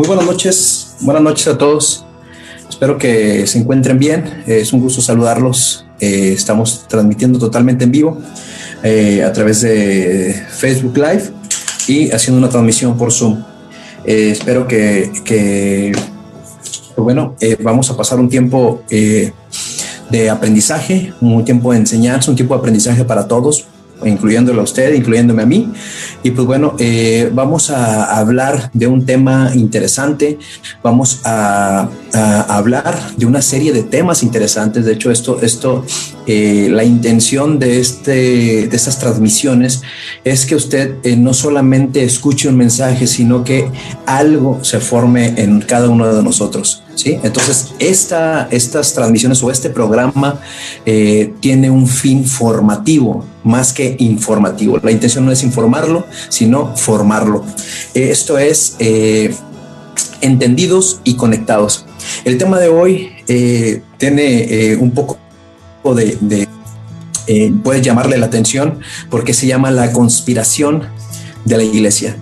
Muy buenas noches, buenas noches a todos. Espero que se encuentren bien. Es un gusto saludarlos. Eh, estamos transmitiendo totalmente en vivo eh, a través de Facebook Live y haciendo una transmisión por Zoom. Eh, espero que, que pues bueno, vamos a pasar un tiempo de aprendizaje, un tiempo de enseñanza, un tiempo de aprendizaje para todos, incluyéndolo a usted, incluyéndome a mí. Y pues bueno, eh, vamos a hablar de un tema interesante, vamos a, hablar de una serie de temas interesantes. De hecho, esto, esto eh, la intención de, este, de estas transmisiones es que usted eh, no solamente escuche un mensaje, sino que algo se forme en cada uno de nosotros. Entonces, esta, estas transmisiones o este programa tiene un fin formativo más que informativo. La intención no es informarlo, sino formarlo. Esto es eh, entendidos y conectados. El tema de hoy eh, tiene eh, un poco de, puede llamarle la atención porque se llama la conspiración de la iglesia.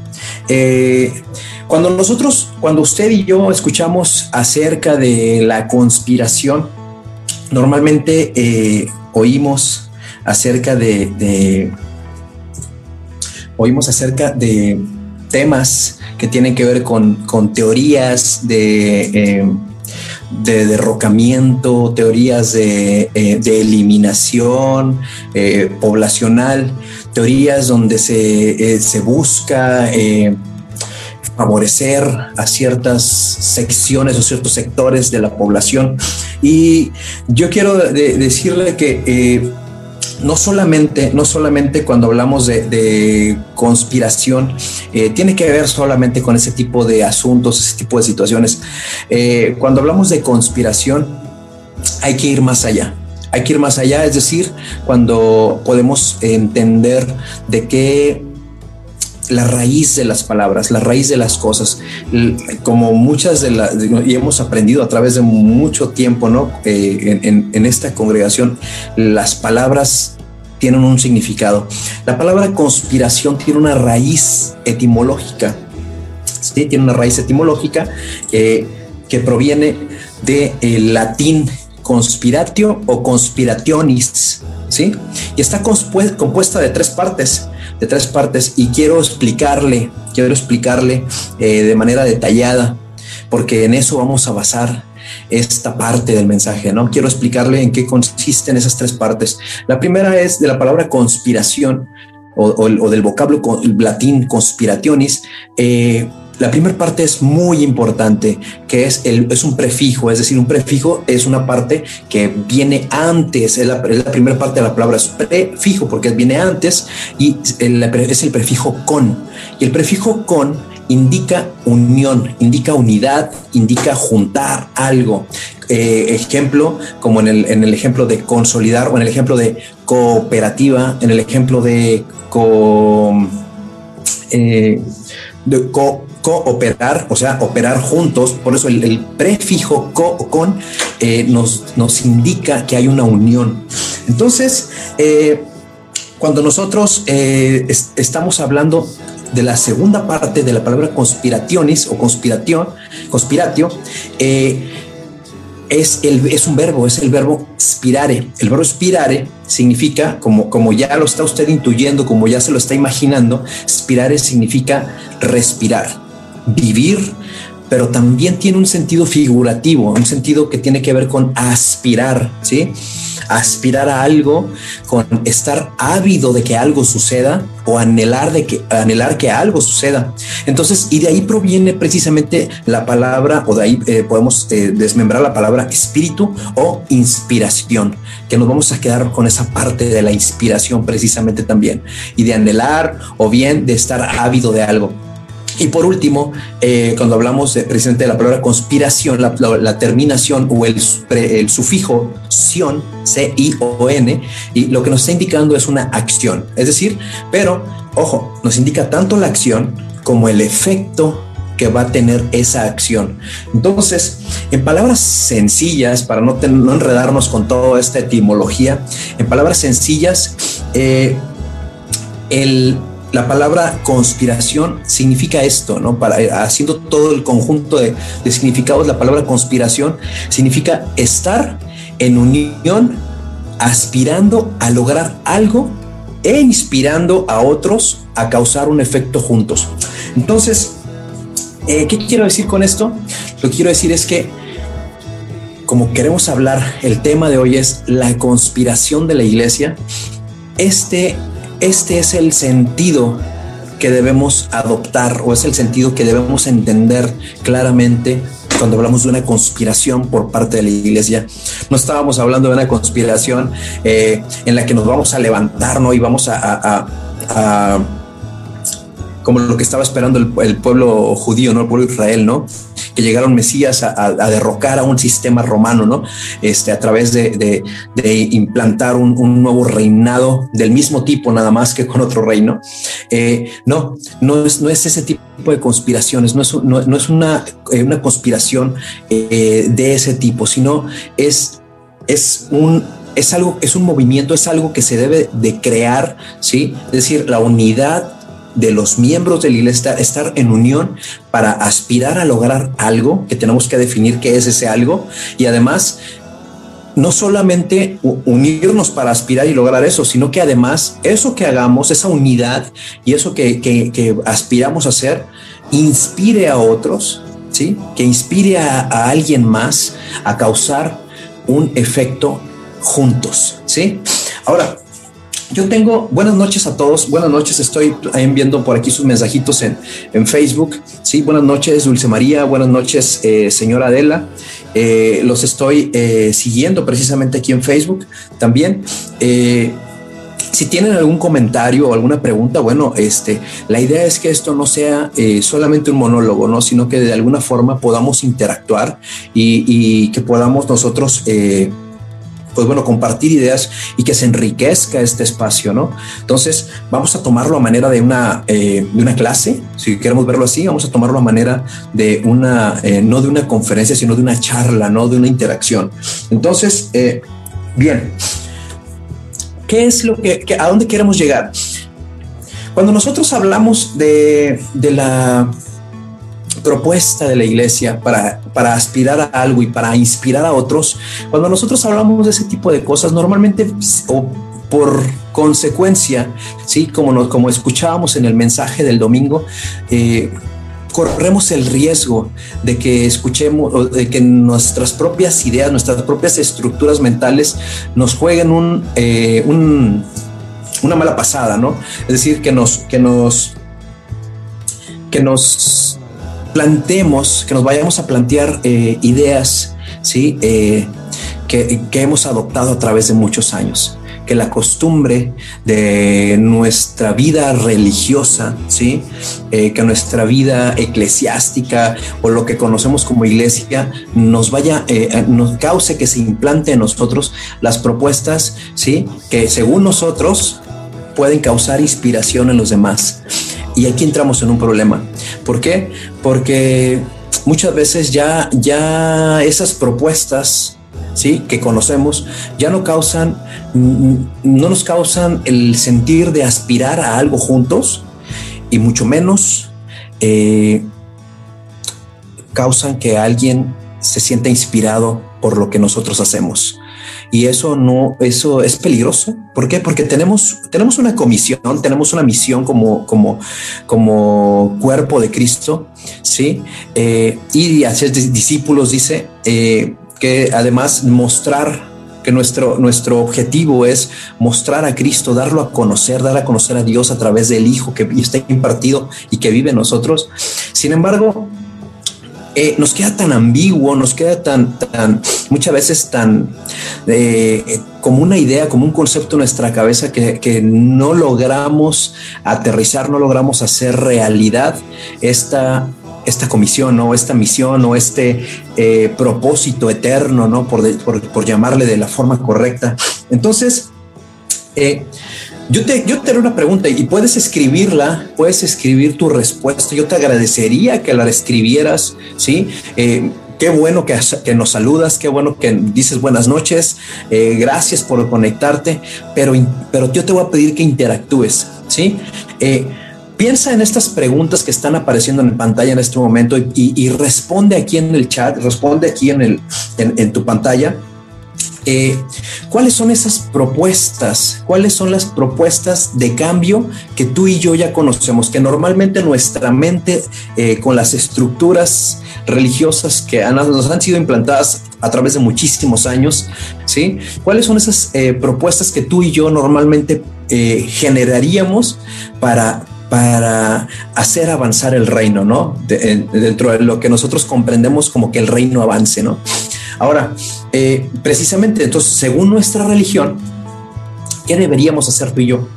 Cuando nosotros, cuando usted y yo escuchamos acerca de la conspiración, normalmente oímos acerca de oímos acerca de temas que tienen que ver con, teorías de, eh, de derrocamiento, teorías de, eh, eliminación eh, poblacional, teorías donde se, se busca favorecer a ciertas secciones o ciertos sectores de la población. Y yo quiero decirle que no solamente, no solamente cuando hablamos de, conspiración, eh, tiene que ver solamente con ese tipo de asuntos, ese tipo de situaciones. Eh, cuando hablamos de conspiración, hay que ir más allá. Hay que ir más allá, es decir, cuando podemos entender de qué la raíz de las palabras, la raíz de las cosas, como muchas de las, y hemos aprendido a través de mucho tiempo, ¿no? Eh, en, esta congregación, las palabras tienen un significado. La palabra conspiración tiene una raíz etimológica, ¿sí? Tiene una raíz etimológica eh, que proviene del el latín conspiratio o conspirationis, ¿sí? Y está compuesta de tres partes de tres partes y quiero explicarle, quiero explicarle eh, de manera detallada, porque en eso vamos a basar esta parte del mensaje, ¿no? Quiero explicarle en qué consisten esas tres partes. La primera es de la palabra conspiración o, del vocablo latín conspirationis, eh, la primera parte es muy importante, que es, el, es un prefijo, es decir, un prefijo es una parte que viene antes, es la, primera parte de la palabra, es prefijo porque viene antes y es el prefijo con. Y el prefijo con indica unión, indica unidad, indica juntar algo. Eh, ejemplo, como en el, en el, ejemplo de consolidar o en el ejemplo de cooperativa, en el ejemplo de, co, eh, cooperar, o sea, operar juntos. Por eso el, prefijo co con eh, nos, nos indica que hay una unión. Entonces, eh, cuando nosotros eh, estamos hablando de la segunda parte de la palabra conspirationis o conspiración, conspiratio, es, el, es un verbo, es el verbo spirare. El verbo spirare significa, como, como ya lo está usted intuyendo, como ya se lo está imaginando, spirare significa respirar vivir, pero también tiene un sentido figurativo, un sentido que tiene que ver con aspirar, ¿sí? Aspirar a algo, con estar ávido de que algo suceda o anhelar de que anhelar que algo suceda. Entonces, y de ahí proviene precisamente la palabra o de ahí eh, podemos eh, desmembrar la palabra espíritu o inspiración, que nos vamos a quedar con esa parte de la inspiración precisamente también y de anhelar o bien de estar ávido de algo. Y por último, eh, cuando hablamos de, precisamente de la palabra conspiración, la, terminación o el, sufijo sion, C-I-O-N, y lo que nos está indicando es una acción. Es decir, pero, ojo, nos indica tanto la acción como el efecto que va a tener esa acción. Entonces, en palabras sencillas, para no, no enredarnos con toda esta etimología, en palabras sencillas, eh, el la palabra conspiración significa esto, ¿no? Para, haciendo todo el conjunto de, de significados, la palabra conspiración significa estar en unión, aspirando a lograr algo e inspirando a otros a causar un efecto juntos. Entonces, eh, ¿qué quiero decir con esto? Lo que quiero decir es que, como queremos hablar, el tema de hoy es la conspiración de la iglesia. Este, este es el sentido que debemos adoptar o es el sentido que debemos entender claramente cuando hablamos de una conspiración por parte de la iglesia. No estábamos hablando de una conspiración eh, en la que nos vamos a levantar, ¿no? Y vamos a, como lo que estaba esperando el, pueblo judío, ¿no? El pueblo de Israel, ¿no? que llegaron Mesías a, derrocar a un sistema romano, ¿no? Este, a través de, implantar un, nuevo reinado del mismo tipo, nada más que con otro reino. Eh, no, no es, no es ese tipo de conspiraciones, no es, no, es una, eh, una conspiración eh, de ese tipo, sino es, es un es algo, es un movimiento, es algo que se debe de crear, ¿sí? Es decir, la unidad de los miembros de la iglesia estar en unión para aspirar a lograr algo, que tenemos que definir qué es ese algo, y además no solamente unirnos para aspirar y lograr eso, sino que además eso que hagamos, esa unidad y eso que, aspiramos a hacer, inspire a otros, ¿sí? que inspire a, a alguien más a causar un efecto juntos. ¿sí? Ahora, yo tengo buenas noches a todos. Buenas noches. Estoy enviando por aquí sus mensajitos en, en Facebook. Sí, buenas noches, Dulce María. Buenas noches, eh, señora Adela. Eh, los estoy eh, siguiendo precisamente aquí en Facebook también. si tienen algún comentario o alguna pregunta, bueno, este, la idea es que esto no sea solamente un monólogo, ¿no? Sino que de alguna forma podamos interactuar y, y que podamos nosotros pues bueno, compartir ideas y que se enriquezca este espacio, ¿no? Entonces, vamos a tomarlo a manera de una, eh, de una clase, si queremos verlo así, vamos a tomarlo a manera de una, eh, no de una conferencia, sino de una charla, no de una interacción. Entonces, eh, bien, ¿qué es lo que, a dónde queremos llegar? Cuando nosotros hablamos de, de la propuesta de la iglesia para, para aspirar a algo y para inspirar a otros, cuando nosotros hablamos de ese tipo de cosas, normalmente o por consecuencia, sí, como, como escuchábamos en el mensaje del domingo, eh, corremos el riesgo de que escuchemos, de que nuestras propias ideas, nuestras propias estructuras mentales nos jueguen eh, un, una mala pasada, ¿no? Es decir, que nos, que nos, que nos plantemos, que nos vayamos a plantear eh, ideas, ¿sí? Eh, que, hemos adoptado a través de muchos años que la costumbre de nuestra vida religiosa, ¿sí? Eh, que nuestra vida eclesiástica o lo que conocemos como iglesia nos vaya, nos cause que se implante en nosotros las propuestas, ¿sí? que según nosotros pueden causar inspiración en los demás. Y aquí entramos en un problema. ¿Por qué? Porque muchas veces ya, ya esas propuestas ¿sí? que conocemos ya no causan, no nos causan el sentir de aspirar a algo juntos y mucho menos eh, causan que alguien se sienta inspirado por lo que nosotros hacemos y eso no, eso es peligroso. ¿Por qué? Porque tenemos, tenemos una comisión, tenemos una misión como, como, cuerpo de Cristo, ¿sí? Eh, y hacer discípulos, dice, eh, que además mostrar que nuestro, nuestro objetivo es mostrar a Cristo, darlo a conocer, dar a conocer a Dios a través del Hijo que está impartido y que vive en nosotros. Sin embargo, eh, nos queda tan ambiguo, nos queda tan, tan muchas veces tan eh, como una idea, como un concepto en nuestra cabeza que, no logramos aterrizar, no logramos hacer realidad esta, esta comisión o esta misión o este eh, propósito eterno, ¿no? Por, por, llamarle de la forma correcta. Entonces, yo te, yo te haré una pregunta y puedes escribirla, puedes escribir tu respuesta. Yo te agradecería que la escribieras, ¿sí? Eh, qué bueno que, que, nos saludas, qué bueno que dices buenas noches, eh, gracias por conectarte, pero, pero yo te voy a pedir que interactúes, ¿sí? Eh, piensa en estas preguntas que están apareciendo en pantalla en este momento y, responde aquí en el chat, responde aquí en, el, en tu pantalla eh, ¿cuáles son esas propuestas? ¿Cuáles son las propuestas de cambio que tú y yo ya conocemos? Que normalmente nuestra mente, eh, con las estructuras religiosas que nos han sido implantadas a través de muchísimos años, ¿sí? ¿Cuáles son esas eh, propuestas que tú y yo normalmente generaríamos para para hacer avanzar el reino, ¿no? dentro de lo que nosotros comprendemos como que el reino avance, ¿no? Ahora, eh, precisamente, entonces, según nuestra religión, ¿qué deberíamos hacer tú y yo?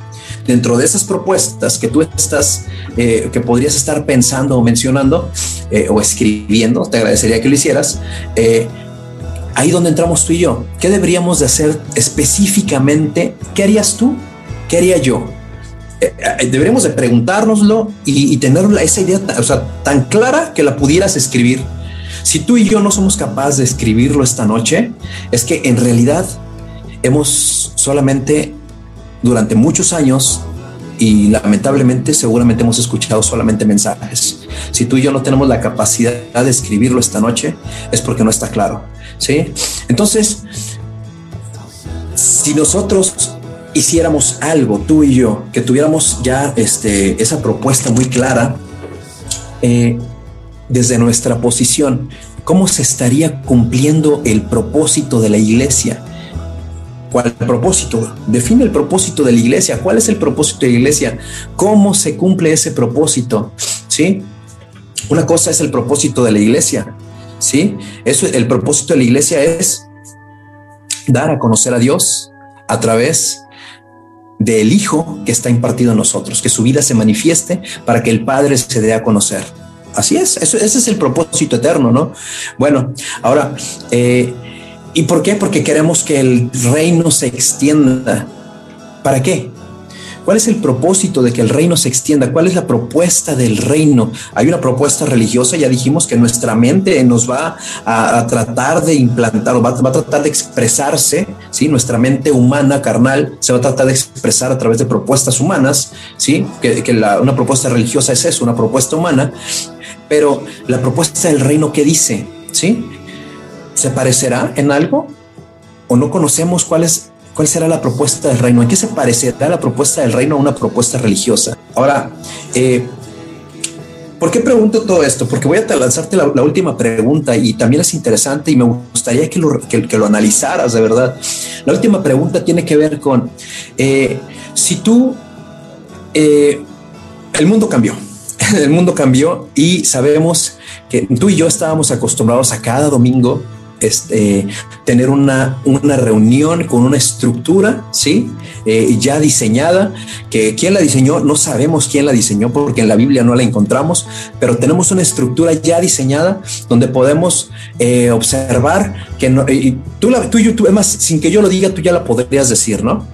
Dentro de esas propuestas que tú estás, eh, que podrías estar pensando o mencionando eh, o escribiendo, te agradecería que lo hicieras. ahí donde entramos tú y yo, ¿qué deberíamos de hacer específicamente? ¿Qué harías tú? ¿Qué haría yo? deberíamos de preguntárnoslo y, y tener esa idea o sea, tan clara que la pudieras escribir si tú y yo no somos capaces de escribirlo esta noche, es que en realidad hemos solamente durante muchos años y lamentablemente seguramente hemos escuchado solamente mensajes. Si tú y yo no tenemos la capacidad de escribirlo esta noche, es porque no está claro. ¿sí? Entonces, si nosotros hiciéramos algo, tú y yo, que tuviéramos ya este, esa propuesta muy clara, eh, desde nuestra posición, ¿cómo se estaría cumpliendo el propósito de la iglesia? ¿Cuál propósito? Define el propósito de la iglesia. ¿Cuál es el propósito de la iglesia? ¿Cómo se cumple ese propósito? ¿Sí? Una cosa es el propósito de la iglesia. ¿Sí? Eso, el propósito de la iglesia es dar a conocer a Dios a través del Hijo que está impartido en nosotros, que su vida se manifieste para que el Padre se dé a conocer. Así es, eso, ese es el propósito eterno, ¿no? Bueno, ahora, eh, ¿y por qué? Porque queremos que el reino se extienda. ¿Para qué? ¿Cuál es el propósito de que el reino se extienda? ¿Cuál es la propuesta del reino? Hay una propuesta religiosa, ya dijimos que nuestra mente nos va a, tratar de implantar o va, a tratar de expresarse, ¿sí? Nuestra mente humana, carnal, se va a tratar de expresar a través de propuestas humanas, ¿sí? Que, una propuesta religiosa es eso, una propuesta humana, pero la propuesta del reino, ¿qué dice? ¿Sí? ¿Se parecerá en algo? ¿O no conocemos cuál es ¿Cuál será la propuesta del reino? ¿En qué se parecerá la propuesta del reino a una propuesta religiosa? Ahora, eh, ¿por qué pregunto todo esto? Porque voy a lanzarte la, última pregunta y también es interesante y me gustaría que lo, que, lo analizaras de verdad. La última pregunta tiene que ver con eh, si tú, eh, el mundo cambió, el mundo cambió y sabemos que tú y yo estábamos acostumbrados a cada domingo este, tener una, una reunión con una estructura, ¿sí? Eh, ya diseñada, que quién la diseñó, no sabemos quién la diseñó porque en la Biblia no la encontramos, pero tenemos una estructura ya diseñada donde podemos eh, observar que no, y tú, la, tú, tú, además, sin que yo lo diga, tú ya la podrías decir, ¿no?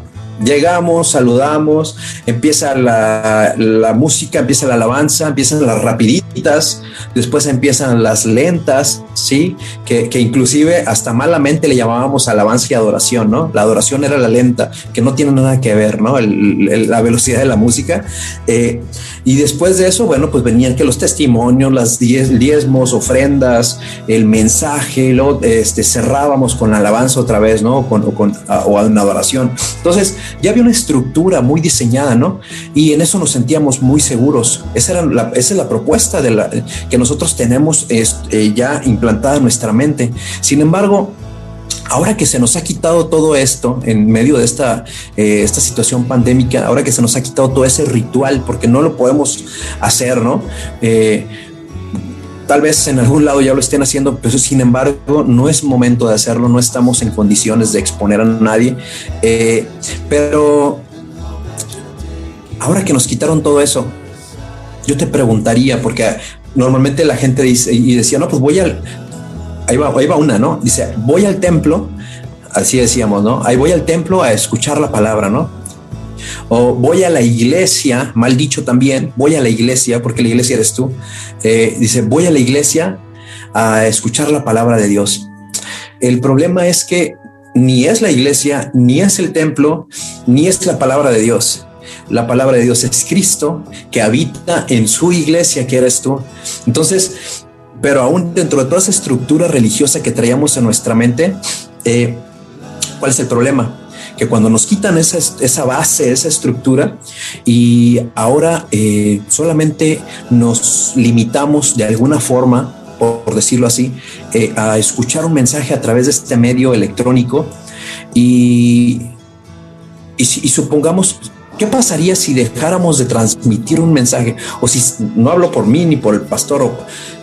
Llegamos, saludamos, empieza la, la, música, empieza la alabanza, empiezan las rapiditas, después empiezan las lentas, ¿sí? Que, que, inclusive hasta malamente le llamábamos alabanza y adoración, ¿no? La adoración era la lenta, que no tiene nada que ver, ¿no? la velocidad de la música. Eh, y después de eso, bueno, pues venían que los testimonios, las diez, diezmos, ofrendas, el mensaje, lo, este, cerrábamos con la alabanza otra vez, ¿no? Con, o con o una adoración. Entonces, ya había una estructura muy diseñada, ¿no? Y en eso nos sentíamos muy seguros. Esa, era esa es la propuesta de la, que nosotros tenemos eh, ya implantada en nuestra mente. Sin embargo, ahora que se nos ha quitado todo esto en medio de esta, eh, esta situación pandémica, ahora que se nos ha quitado todo ese ritual, porque no lo podemos hacer, ¿no? Eh, tal vez en algún lado ya lo estén haciendo, pero sin embargo no es momento de hacerlo, no estamos en condiciones de exponer a nadie. Eh, pero ahora que nos quitaron todo eso, yo te preguntaría, porque normalmente la gente dice y decía, no, pues voy al, ahí va, ahí va una, ¿no? Dice, voy al templo, así decíamos, ¿no? Ahí voy al templo a escuchar la palabra, ¿no? O voy a la iglesia, mal dicho también, voy a la iglesia, porque la iglesia eres tú. Eh, dice, voy a la iglesia a escuchar la palabra de Dios. El problema es que ni es la iglesia, ni es el templo, ni es la palabra de Dios. la palabra de Dios es Cristo, que habita en su iglesia, que eres tú. Entonces, pero aún dentro de toda esa estructura religiosa que traíamos en nuestra mente, eh, ¿cuál es el problema? Que cuando nos quitan esa, esa base, esa estructura, y ahora eh, solamente nos limitamos de alguna forma, por, decirlo así, eh, a escuchar un mensaje a través de este medio electrónico, y, y, y supongamos ¿Qué pasaría si dejáramos de transmitir un mensaje? O si no hablo por mí ni por el pastor, o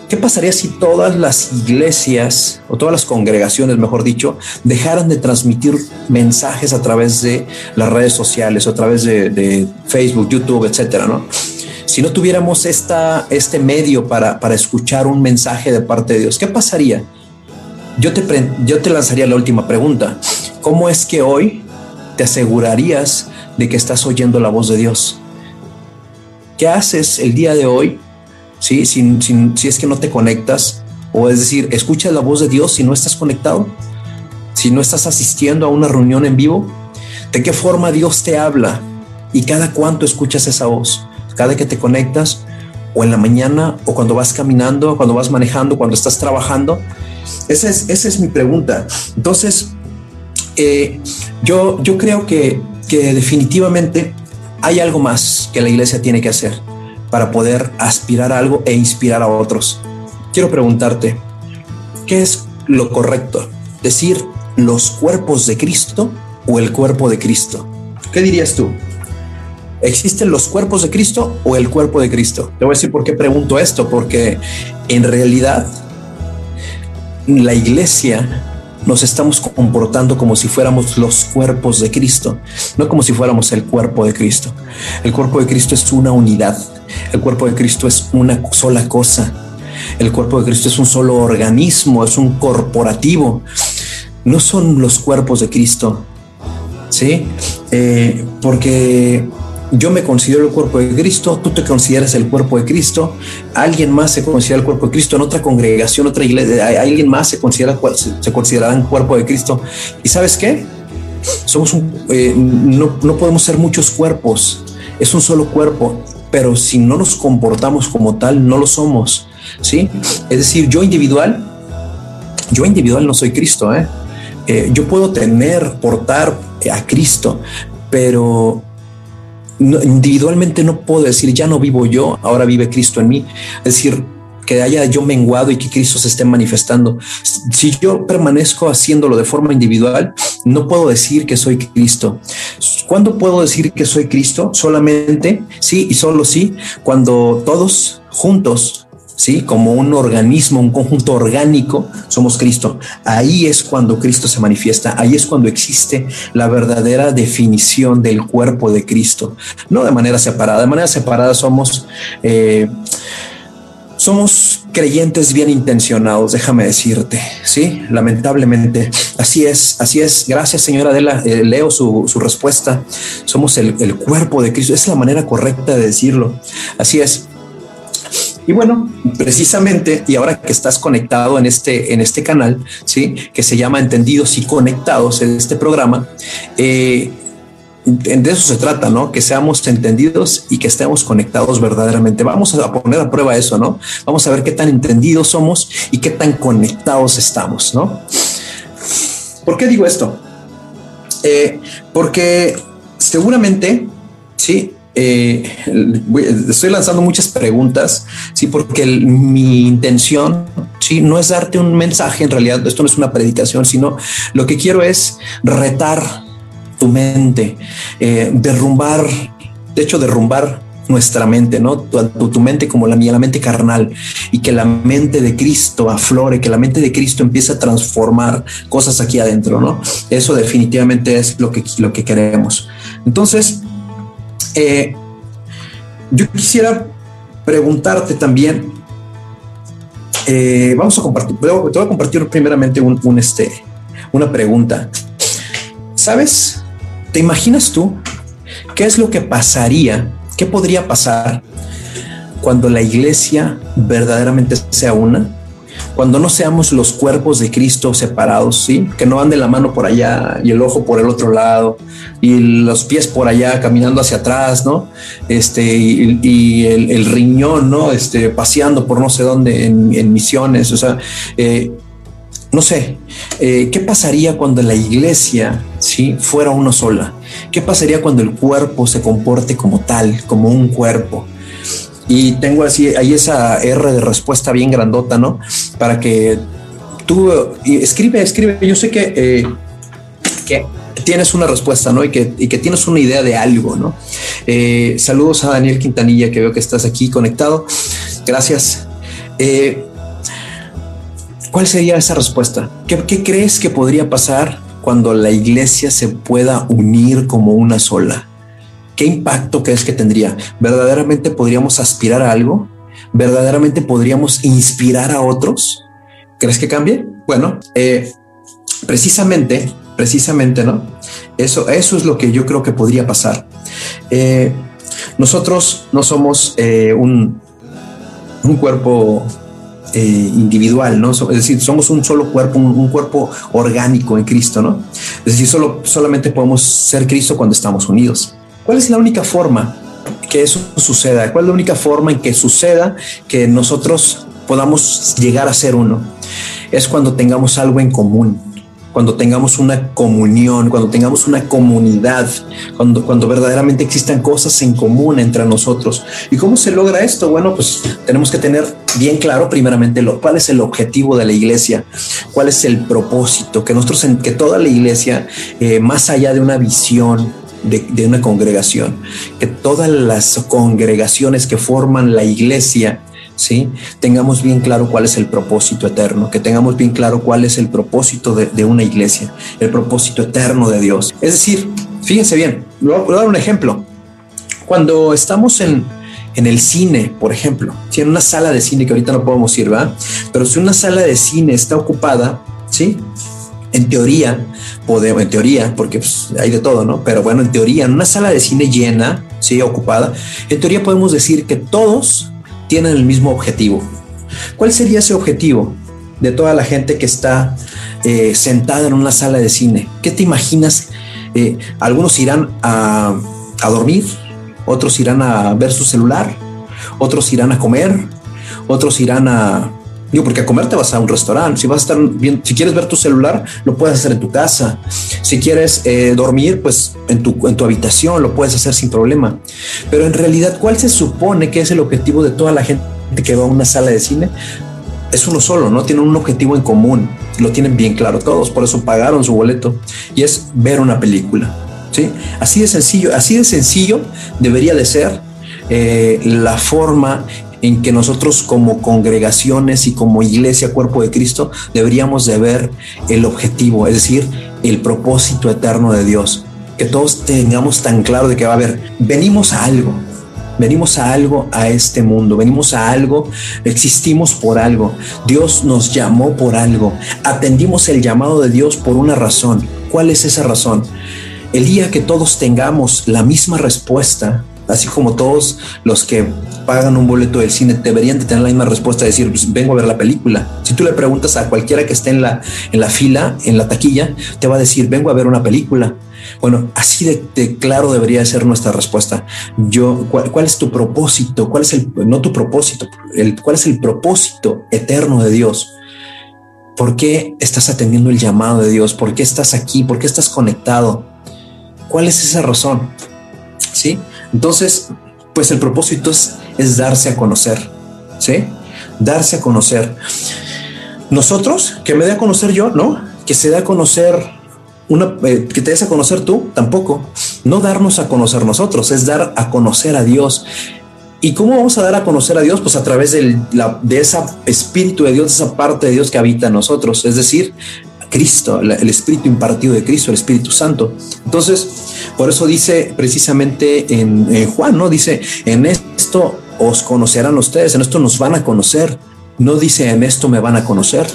¿Qué pasaría si todas las iglesias o todas las congregaciones, mejor dicho, dejaran de transmitir mensajes a través de las redes sociales a través de, Facebook, YouTube, etcétera. Si no tuviéramos esta, este medio para, para escuchar un mensaje de parte de Dios, ¿qué pasaría? Yo te, yo te lanzaría la última pregunta. ¿Cómo es que hoy te asegurarías de que estás oyendo la voz de Dios? ¿Qué haces el día de hoy ¿sí? Si, si, es que no te conectas, o es decir, escuchas la voz de Dios si no estás conectado, si no estás asistiendo a una reunión en vivo, ¿de qué forma Dios te habla? ¿Y cada cuánto escuchas esa voz? ¿Cada que te conectas? ¿O en la mañana? ¿O cuando vas caminando? ¿Cuando vas manejando? ¿Cuando estás trabajando? Esa es, esa es mi pregunta. Entonces, eh, yo, yo creo que, que definitivamente hay algo más que la iglesia tiene que hacer para poder aspirar a algo e inspirar a otros. Quiero preguntarte, ¿qué es lo correcto? ¿Decir los cuerpos de Cristo o el cuerpo de Cristo? ¿Qué dirías tú? ¿Existen los cuerpos de Cristo o el cuerpo de Cristo? Te voy a decir por qué pregunto esto, porque en realidad la iglesia nos estamos comportando como si fuéramos los cuerpos de Cristo, no como si fuéramos el cuerpo de Cristo. El cuerpo de Cristo es una unidad, el cuerpo de Cristo es una sola cosa, el cuerpo de Cristo es un solo organismo, es un corporativo, no son los cuerpos de Cristo, ¿sí? Eh, porque yo me considero el cuerpo de Cristo, tú te consideras el cuerpo de Cristo, alguien más se considera el cuerpo de Cristo, en otra congregación, otra iglesia, alguien más se considera se considerarán cuerpo de Cristo. ¿Y sabes qué? Somos un, eh, no, no podemos ser muchos cuerpos, es un solo cuerpo, pero si no nos comportamos como tal, no lo somos, ¿sí? Es decir, yo individual, yo individual no soy Cristo, ¿eh? eh yo puedo tener, portar a Cristo, pero individualmente no puedo decir, ya no vivo yo, ahora vive Cristo en mí. Es decir, que haya yo menguado y que Cristo se esté manifestando. Si yo permanezco haciéndolo de forma individual, no puedo decir que soy Cristo. ¿Cuándo puedo decir que soy Cristo? Solamente, sí y solo sí, cuando todos juntos ¿sí? Como un organismo, un conjunto orgánico, somos Cristo. Ahí es cuando Cristo se manifiesta, ahí es cuando existe la verdadera definición del cuerpo de Cristo, no de manera separada. De manera separada somos, eh, somos creyentes bien intencionados, déjame decirte, ¿sí? Lamentablemente, así es, así es. Gracias, señora Adela, eh, leo su, respuesta. Somos el, el cuerpo de Cristo, es la manera correcta de decirlo. Así es. Y bueno, precisamente, y ahora que estás conectado en este, en este canal, ¿sí? que se llama Entendidos y Conectados en este programa, eh, de eso se trata, ¿no? Que seamos entendidos y que estemos conectados verdaderamente. Vamos a poner a prueba eso, ¿no? Vamos a ver qué tan entendidos somos y qué tan conectados estamos, ¿no? ¿Por qué digo esto? Eh, porque seguramente, sí, eh, estoy lanzando muchas preguntas, sí, porque mi intención, sí, no es darte un mensaje, en realidad esto no es una predicación, sino lo que quiero es retar tu mente, eh, derrumbar, de hecho, derrumbar nuestra mente, ¿no? Tu, tu, mente como la mía, la mente carnal, y que la mente de Cristo aflore, que la mente de Cristo empiece a transformar cosas aquí adentro, ¿no? Eso definitivamente es lo que, lo que queremos. Entonces, eh, yo quisiera preguntarte también, eh, vamos a compartir, te voy a compartir primeramente un, este, una pregunta. ¿Sabes? ¿Te imaginas tú qué es lo que pasaría, qué podría pasar cuando la iglesia verdaderamente sea una cuando no seamos los cuerpos de Cristo separados, ¿sí? Que no ande la mano por allá y el ojo por el otro lado y los pies por allá caminando hacia atrás, ¿no? Este, y, el, riñón, ¿no? Este, paseando por no sé dónde en, misiones, o sea, eh, no sé, eh, ¿qué pasaría cuando la iglesia, ¿sí? Fuera una sola. ¿Qué pasaría cuando el cuerpo se comporte como tal, como un cuerpo? Y tengo así, ahí esa R de respuesta bien grandota, ¿no? Para que tú escribe, escribe. Yo sé que, eh, que tienes una respuesta, ¿no? Y que, que, tienes una idea de algo, ¿no? Eh, saludos a Daniel Quintanilla, que veo que estás aquí conectado. Gracias. Eh, ¿Cuál sería esa respuesta? ¿Qué, ¿Qué crees que podría pasar cuando la iglesia se pueda unir como una sola? ¿Qué impacto crees que tendría? ¿Verdaderamente podríamos aspirar a algo? ¿Verdaderamente podríamos inspirar a otros? ¿Crees que cambie? Bueno, eh, precisamente, precisamente, ¿no? Eso, eso es lo que yo creo que podría pasar. Eh, nosotros no somos eh, un, un cuerpo individual, ¿no? Es decir, somos un solo cuerpo, un, cuerpo orgánico en Cristo, ¿no? Es decir, solo, solamente podemos ser Cristo cuando estamos unidos. ¿Cuál es la única forma que eso suceda? ¿Cuál es la única forma en que suceda que nosotros podamos llegar a ser uno? Es cuando tengamos algo en común, cuando tengamos una comunión, cuando tengamos una comunidad, cuando, cuando verdaderamente existan cosas en común entre nosotros. ¿Y cómo se logra esto? Bueno, pues tenemos que tener bien claro primeramente lo, cuál es el objetivo de la iglesia, cuál es el propósito, que nosotros, que toda la iglesia, eh, más allá de una visión, de, una congregación, que todas las congregaciones que forman la iglesia, ¿sí? Tengamos bien claro cuál es el propósito eterno, que tengamos bien claro cuál es el propósito de, una iglesia, el propósito eterno de Dios. Es decir, fíjense bien, voy a dar un ejemplo. Cuando estamos en, en el cine, por ejemplo, si en una sala de cine que ahorita no podemos ir, ¿verdad? Pero si una sala de cine está ocupada, ¿sí? En teoría, podemos, en teoría, porque pues, hay de todo, ¿no? Pero bueno, en teoría, en una sala de cine llena, sí, ocupada, en teoría podemos decir que todos tienen el mismo objetivo. ¿Cuál sería ese objetivo de toda la gente que está eh, sentada en una sala de cine? ¿Qué te imaginas? Eh, algunos irán a, a dormir, otros irán a ver su celular, otros irán a comer, otros irán a Digo, porque a comer te vas a un restaurante. Si vas a estar bien, si quieres ver tu celular, lo puedes hacer en tu casa. Si quieres eh, dormir, pues en tu, en tu habitación lo puedes hacer sin problema. Pero en realidad, ¿cuál se supone que es el objetivo de toda la gente que va a una sala de cine? Es uno solo, no tienen un objetivo en común. Lo tienen bien claro todos, por eso pagaron su boleto y es ver una película. ¿sí? Así de sencillo, así de sencillo debería de ser eh, la forma en que nosotros como congregaciones y como iglesia, cuerpo de Cristo, deberíamos de ver el objetivo, es decir, el propósito eterno de Dios. Que todos tengamos tan claro de que va a haber, venimos a algo, venimos a algo a este mundo, venimos a algo, existimos por algo, Dios nos llamó por algo, atendimos el llamado de Dios por una razón. ¿Cuál es esa razón? El día que todos tengamos la misma respuesta, así como todos los que pagan un boleto del cine deberían de tener la misma respuesta, de decir, pues, vengo a ver la película. Si tú le preguntas a cualquiera que esté en la, en la fila, en la taquilla, te va a decir, vengo a ver una película. Bueno, así de, claro debería ser nuestra respuesta. Yo, ¿cuál, es tu propósito? ¿Cuál es el, no tu propósito, el, cuál es el propósito eterno de Dios? ¿Por qué estás atendiendo el llamado de Dios? ¿Por qué estás aquí? ¿Por qué estás conectado? ¿Cuál es esa razón? Sí. Entonces, pues el propósito es, darse a conocer, ¿sí? Darse a conocer. Nosotros, que me dé a conocer yo, ¿no? Que se dé a conocer una, eh, que te des a conocer tú, tampoco. No darnos a conocer nosotros, es dar a conocer a Dios. ¿Y cómo vamos a dar a conocer a Dios? Pues a través de ese espíritu de Dios, esa parte de Dios que habita en nosotros, es decir, Cristo, el espíritu impartido de Cristo, el Espíritu Santo. Entonces, por eso dice precisamente en, Juan, ¿no? Dice, en esto os conocerán ustedes, en esto nos van a conocer. No dice, en esto me van a conocer.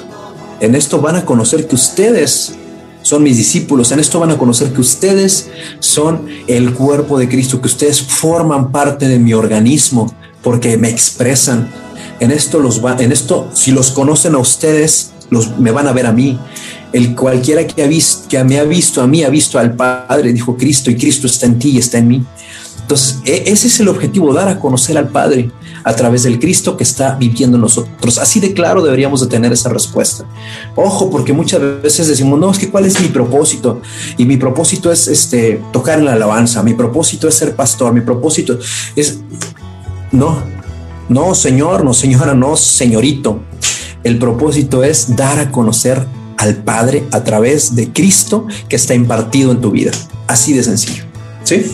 En esto van a conocer que ustedes son mis discípulos. En esto van a conocer que ustedes son el cuerpo de Cristo, que ustedes forman parte de mi organismo porque me expresan, en esto los va, en esto, si los conocen a ustedes, los, me van a ver a mí. El cualquiera que, ha visto, que me ha visto a mí, ha visto al Padre, dijo Cristo, y Cristo está en ti y está en mí. Entonces, e, ese es el objetivo, dar a conocer al Padre a través del Cristo que está viviendo en nosotros. Así de claro deberíamos de tener esa respuesta. Ojo, porque muchas veces decimos, no, es que cuál es mi propósito. Y mi propósito es este, tocar en la alabanza, mi propósito es ser pastor, mi propósito es... No, no, señor, no, señora, no, señorito. El propósito es dar a conocer al Padre a través de Cristo que está impartido en tu vida. Así de sencillo. ¿Sí?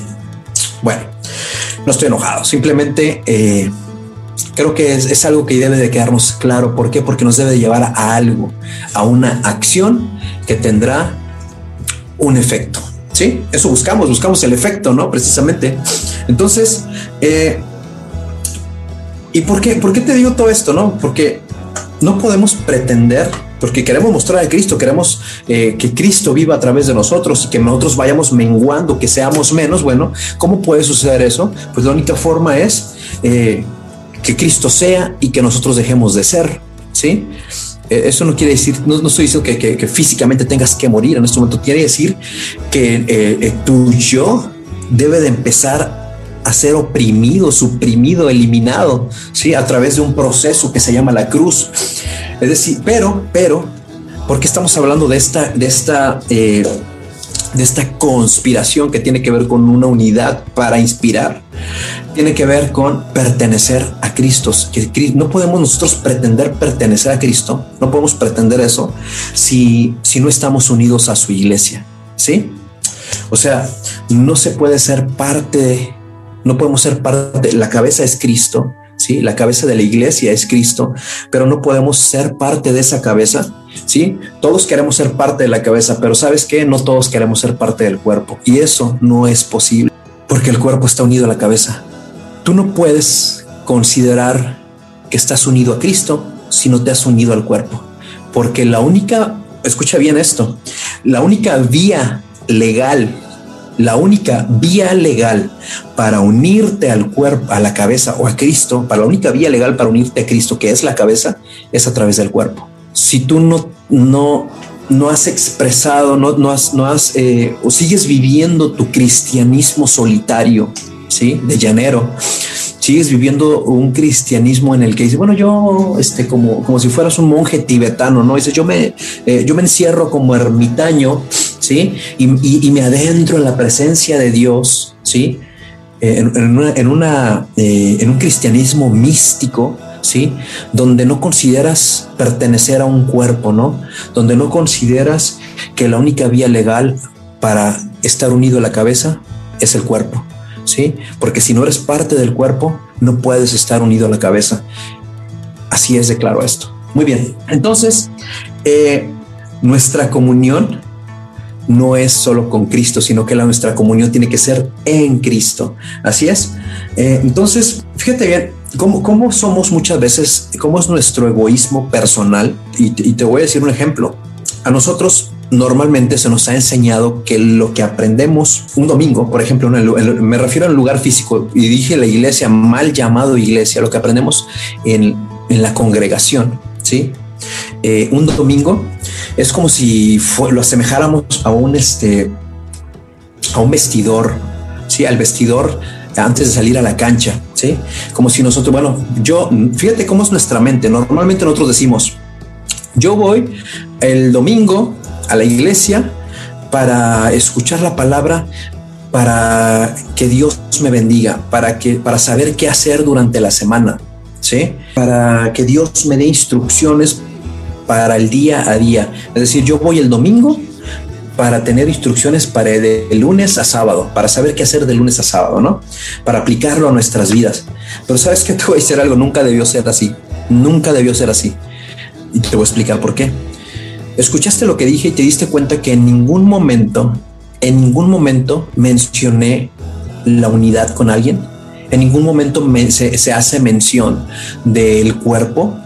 Bueno, no estoy enojado, simplemente eh, creo que es, algo que debe de quedarnos claro. ¿Por qué? Porque nos debe llevar a algo, a una acción que tendrá un efecto. Sí, eso buscamos, buscamos el efecto, ¿no? Precisamente. Entonces, eh, ¿y por qué, por qué te digo todo esto, no? Porque no podemos pretender porque queremos mostrar a Cristo, queremos eh, que Cristo viva a través de nosotros y que nosotros vayamos menguando, que seamos menos. Bueno, ¿cómo puede suceder eso? Pues la única forma es eh, que Cristo sea y que nosotros dejemos de ser, ¿sí? Eh, eso no quiere decir, no, estoy diciendo que, físicamente tengas que morir en este momento, quiere decir que tu yo debe de empezar a ser oprimido, suprimido, eliminado, ¿sí? A través de un proceso que se llama la cruz. Es decir, pero, pero, porque estamos hablando de esta, de esta, eh, de esta conspiración que tiene que ver con una unidad para inspirar, tiene que ver con pertenecer a Cristo. No podemos nosotros pretender pertenecer a Cristo, no podemos pretender eso si, si no estamos unidos a su iglesia, ¿sí? O sea, no se puede ser parte no podemos ser parte, la cabeza es Cristo, ¿sí? La cabeza de la iglesia es Cristo, pero no podemos ser parte de esa cabeza, ¿sí? Todos queremos ser parte de la cabeza, pero ¿sabes qué? No todos queremos ser parte del cuerpo y eso no es posible porque el cuerpo está unido a la cabeza. Tú no puedes considerar que estás unido a Cristo si no te has unido al cuerpo, porque la única, escucha bien esto, la única vía legal la única vía legal para unirte al cuerpo, a la cabeza o a Cristo, para la única vía legal para unirte a Cristo, que es la cabeza, es a través del cuerpo. Si tú no, no, no has expresado, no, no has, no has eh, o sigues viviendo tu cristianismo solitario, sí, de llanero, sigues viviendo un cristianismo en el que dice, bueno, yo, este, como, como si fueras un monje tibetano, ¿no? Dice, yo me, eh, yo me encierro como ermitaño, ¿sí? Y, me adentro en la presencia de Dios, ¿sí? Eh, en, en, una, eh, en un cristianismo místico, ¿sí? Donde no consideras pertenecer a un cuerpo, ¿no? Donde no consideras que la única vía legal para estar unido a la cabeza es el cuerpo. ¿sí? Porque si no eres parte del cuerpo, no puedes estar unido a la cabeza. Así es de claro esto. Muy bien, entonces, eh, nuestra comunión no es solo con Cristo, sino que la, nuestra comunión tiene que ser en Cristo. Así es. Eh, entonces, fíjate bien, cómo, cómo, somos muchas veces, cómo es nuestro egoísmo personal. y te voy a decir un ejemplo. A nosotros normalmente se nos ha enseñado que lo que aprendemos un domingo, por ejemplo, me refiero al lugar físico y dije la iglesia, mal llamado iglesia, lo que aprendemos en, la congregación, ¿sí? Eh, un domingo es como si lo asemejáramos a un, este, a un vestidor, ¿sí? Al vestidor antes de salir a la cancha, ¿sí? Como si nosotros, bueno, yo, fíjate cómo es nuestra mente, normalmente nosotros decimos, yo voy el domingo a la iglesia para escuchar la palabra, para que Dios me bendiga, para que para saber qué hacer durante la semana, ¿sí? Para que Dios me dé instrucciones para el día a día. Es decir, yo voy el domingo para tener instrucciones para de lunes a sábado, para saber qué hacer de lunes a sábado, ¿no? Para aplicarlo a nuestras vidas. Pero sabes que te voy a decir algo, nunca debió ser así, nunca debió ser así. Y te voy a explicar por qué escuchaste lo que dije y te diste cuenta que en ningún momento, en ningún momento mencioné la unidad con alguien. En ningún momento se, hace mención del cuerpo.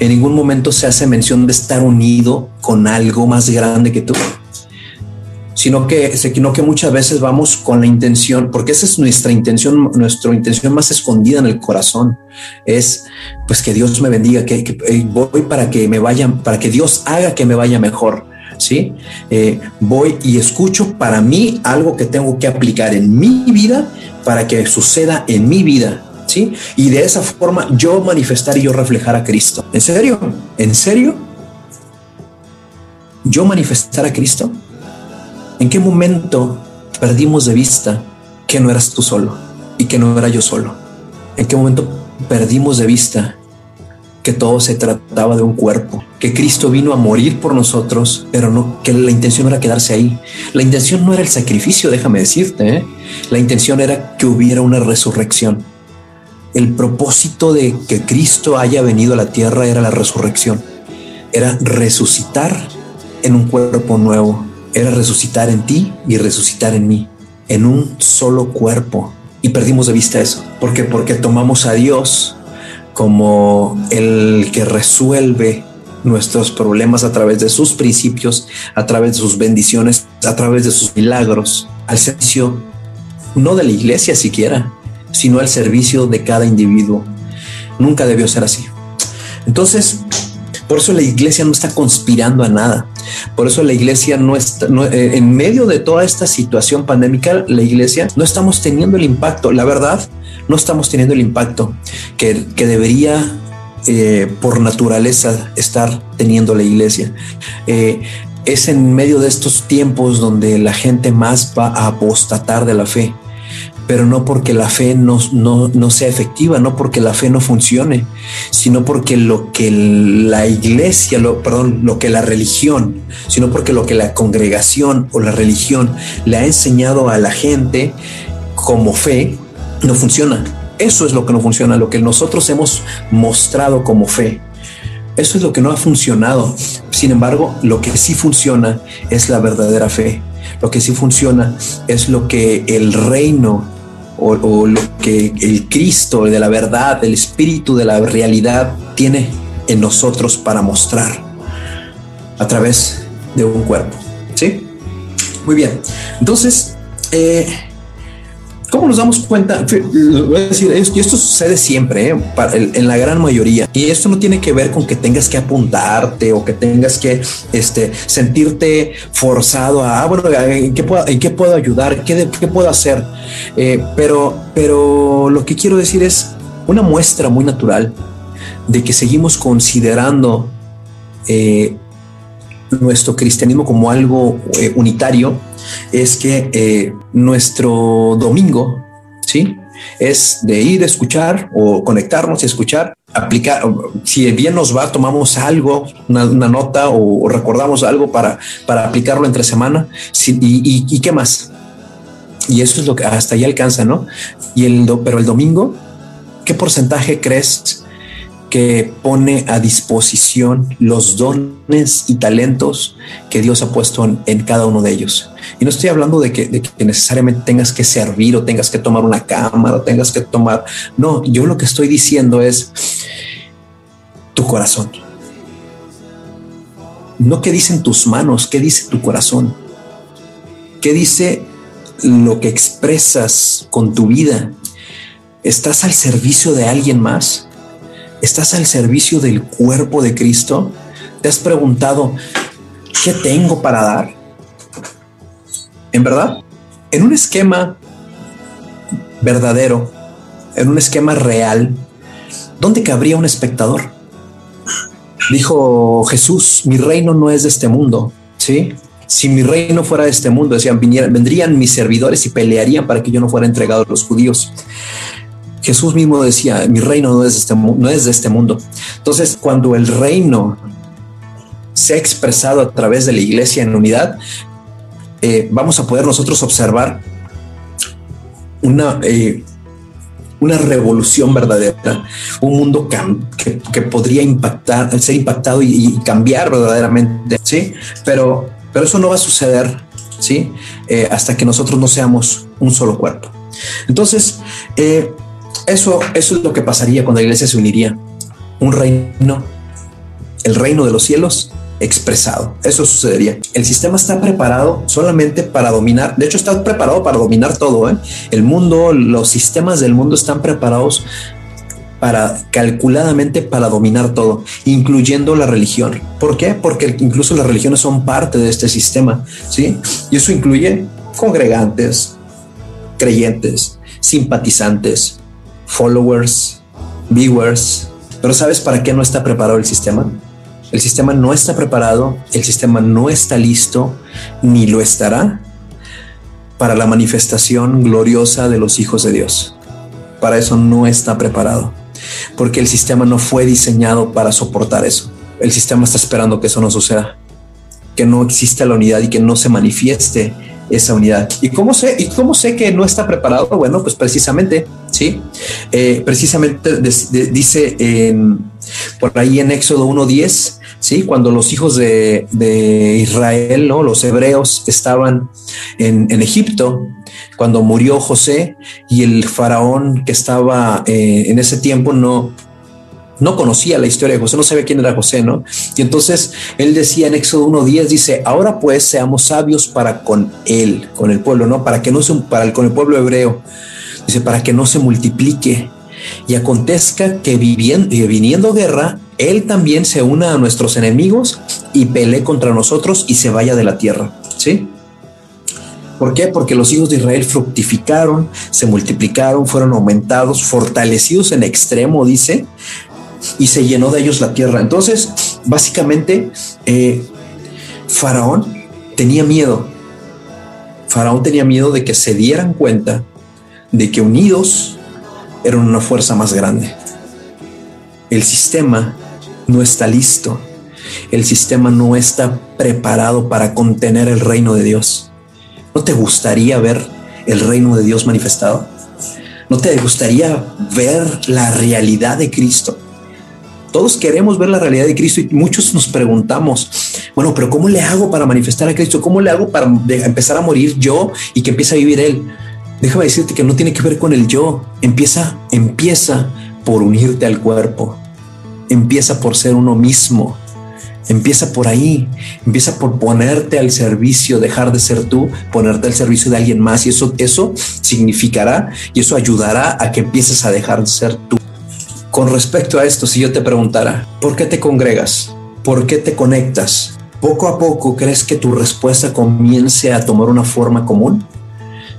En ningún momento se hace mención de estar unido con algo más grande que tú. sino que, sino que muchas veces vamos con la intención, porque esa es nuestra intención, nuestra intención más escondida en el corazón, es pues que Dios me bendiga, que, eh, voy para que me vayan, para que Dios haga que me vaya mejor. ¿sí? Eh, voy y escucho para mí algo que tengo que aplicar en mi vida para que suceda en mi vida, ¿sí? Y de esa forma yo manifestar y yo reflejar a Cristo. ¿En serio? ¿En serio? ¿Yo manifestar a Cristo? ¿En qué momento perdimos de vista que no eras tú solo y que no era yo solo? ¿En qué momento perdimos de vista que todo se trataba de un cuerpo, que Cristo vino a morir por nosotros, pero no, que la intención era quedarse ahí. La intención no era el sacrificio, déjame decirte, ¿eh? la intención era que hubiera una resurrección. El propósito de que Cristo haya venido a la tierra era la resurrección, era resucitar en un cuerpo nuevo, era resucitar en ti y resucitar en mí, en un solo cuerpo. Y perdimos de vista eso. ¿Por qué? Porque tomamos a Dios como el que resuelve nuestros problemas a través de sus principios, a través de sus bendiciones, a través de sus milagros, al servicio no de la iglesia siquiera, sino al servicio de cada individuo. Nunca debió ser así. Entonces, por eso la iglesia no está conspirando a nada. Por eso la iglesia no está, eh, en medio de toda esta situación pandémica, la iglesia no estamos teniendo el impacto. La verdad, no estamos teniendo el impacto que, debería eh, por naturaleza estar teniendo la iglesia. Eh, es en medio de estos tiempos donde la gente más va a apostatar de la fe pero no porque la fe no, no, sea efectiva, no porque la fe no funcione, sino porque lo que la iglesia, lo, perdón, lo que la religión, sino porque lo que la congregación o la religión le ha enseñado a la gente como fe, no funciona. Eso es lo que no funciona, lo que nosotros hemos mostrado como fe. Eso es lo que no ha funcionado. Sin embargo, lo que sí funciona es la verdadera fe. Lo que sí funciona es lo que el reino o, lo que el Cristo de la verdad, el Espíritu de la realidad tiene en nosotros para mostrar a través de un cuerpo. ¿Sí? Muy bien. Entonces, eh, ¿Cómo nos damos cuenta? Voy a decir, y esto sucede siempre, ¿eh? en la gran mayoría. Y esto no tiene que ver con que tengas que apuntarte o que tengas que este, sentirte forzado a, ah, bueno, ¿en qué puedo, ayudar? ¿Qué, puedo hacer? Eh, pero, pero lo que quiero decir es una muestra muy natural de que seguimos considerando eh, nuestro cristianismo como algo unitario es que nuestro domingo, ¿sí? Es de ir a escuchar o conectarnos y escuchar, aplicar, si bien nos va, tomamos algo, una, nota o, recordamos algo para, para aplicarlo entre semana y, y, qué más. Y eso es lo que hasta ahí alcanza, ¿no? Y el, pero el domingo, ¿qué porcentaje crees que pone a disposición los dones y talentos que Dios ha puesto en, cada uno de ellos. Y no estoy hablando de que, necesariamente tengas que servir o tengas que tomar una cámara o tengas que tomar... No, yo lo que estoy diciendo es tu corazón. No qué dicen tus manos, qué dice tu corazón. ¿Qué dice lo que expresas con tu vida? ¿Estás al servicio de alguien más? ¿Estás al servicio del cuerpo de Cristo? ¿Te has preguntado, ¿qué tengo para dar? En verdad, en un esquema verdadero, en un esquema real, ¿dónde cabría un espectador? Dijo Jesús, mi reino no es de este mundo, ¿sí? Si mi reino fuera de este mundo, decían, vendrían mis servidores y pelearían para que yo no fuera entregado a los judíos. Jesús mismo decía, mi reino no es, este, no es de este mundo. Entonces, cuando el reino se ha expresado a través de la iglesia en unidad, eh, vamos a poder nosotros observar una, eh, una revolución verdadera, un mundo que, podría impactar, ser impactado y, cambiar verdaderamente, ¿sí? Pero, pero eso no va a suceder, ¿sí? Eh, hasta que nosotros no seamos un solo cuerpo. Entonces, eso, eso es lo que pasaría cuando la iglesia se uniría. Un reino, el reino de los cielos expresado. Eso sucedería. El sistema está preparado solamente para dominar. De hecho, está preparado para dominar todo. ¿eh? El mundo, los sistemas del mundo están preparados para calculadamente para dominar todo, incluyendo la religión. ¿Por qué? Porque incluso las religiones son parte de este sistema, ¿sí? Y eso incluye congregantes, creyentes, simpatizantes, followers, viewers. Pero ¿sabes para qué no está preparado el sistema? El sistema no está preparado, el sistema no está listo, ni lo estará para la manifestación gloriosa de los hijos de Dios. Para eso no está preparado, porque el sistema no fue diseñado para soportar eso. El sistema está esperando que eso no suceda, que no exista la unidad y que no se manifieste esa unidad. ¿Y cómo sé, y cómo sé que no está preparado? Bueno, pues precisamente, sí, eh, precisamente dice en, por ahí en Éxodo 1.10, sí, cuando los hijos de, Israel, ¿no? los hebreos estaban en, Egipto, cuando murió José y el faraón que estaba eh, en ese tiempo no, no conocía la historia de José, no sabía quién era José, ¿no? Y entonces él decía en Éxodo 1.10, dice, ahora pues seamos sabios para con él, con el pueblo, ¿no? Para que no se, para con el pueblo hebreo, dice, para que no se multiplique y acontezca que viviendo, viniendo guerra, él también se una a nuestros enemigos y pelee contra nosotros y se vaya de la tierra, ¿sí? ¿Por qué? Porque los hijos de Israel fructificaron, se multiplicaron, fueron aumentados, fortalecidos en extremo, dice, y se llenó de ellos la tierra. Entonces, básicamente, eh, Faraón tenía miedo. Faraón tenía miedo de que se dieran cuenta de que unidos eran una fuerza más grande. El sistema no está listo. El sistema no está preparado para contener el reino de Dios. ¿No te gustaría ver el reino de Dios manifestado? ¿No te gustaría ver la realidad de Cristo? Todos queremos ver la realidad de Cristo y muchos nos preguntamos, bueno, pero ¿cómo le hago para manifestar a Cristo? ¿Cómo le hago para empezar a morir yo y que empiece a vivir Él? Déjame decirte que no tiene que ver con el yo. Empieza, empieza por unirte al cuerpo. Empieza por ser uno mismo. Empieza por ahí, empieza por ponerte al servicio, dejar de ser tú, ponerte al servicio de alguien más y eso, eso significará y eso ayudará a que empieces a dejar de ser tú. Con respecto a esto, si yo te preguntara, ¿por qué te congregas? ¿Por qué te conectas? ¿Poco a poco crees que tu respuesta comience a tomar una forma común?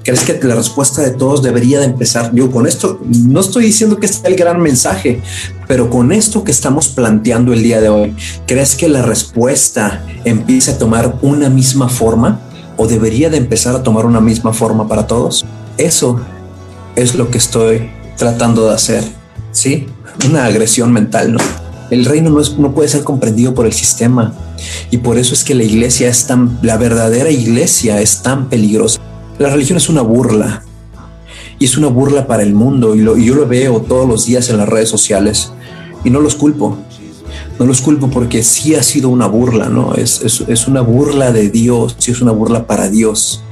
¿Crees que la respuesta de todos debería de empezar? Yo con esto no estoy diciendo que este el gran mensaje, pero con esto que estamos planteando el día de hoy, ¿crees que la respuesta empiece a tomar una misma forma o debería de empezar a tomar una misma forma para todos? Eso es lo que estoy tratando de hacer, ¿sí? Una agresión mental, ¿no? El reino no, es, no puede ser comprendido por el sistema y por eso es que la iglesia es tan, la verdadera iglesia es tan peligrosa. La religión es una burla y es una burla para el mundo y, yo lo veo todos los días en las redes sociales y no los culpo. No los culpo porque sí ha sido una burla, ¿no? Es, es, es una burla de Dios, sí es una burla para Dios.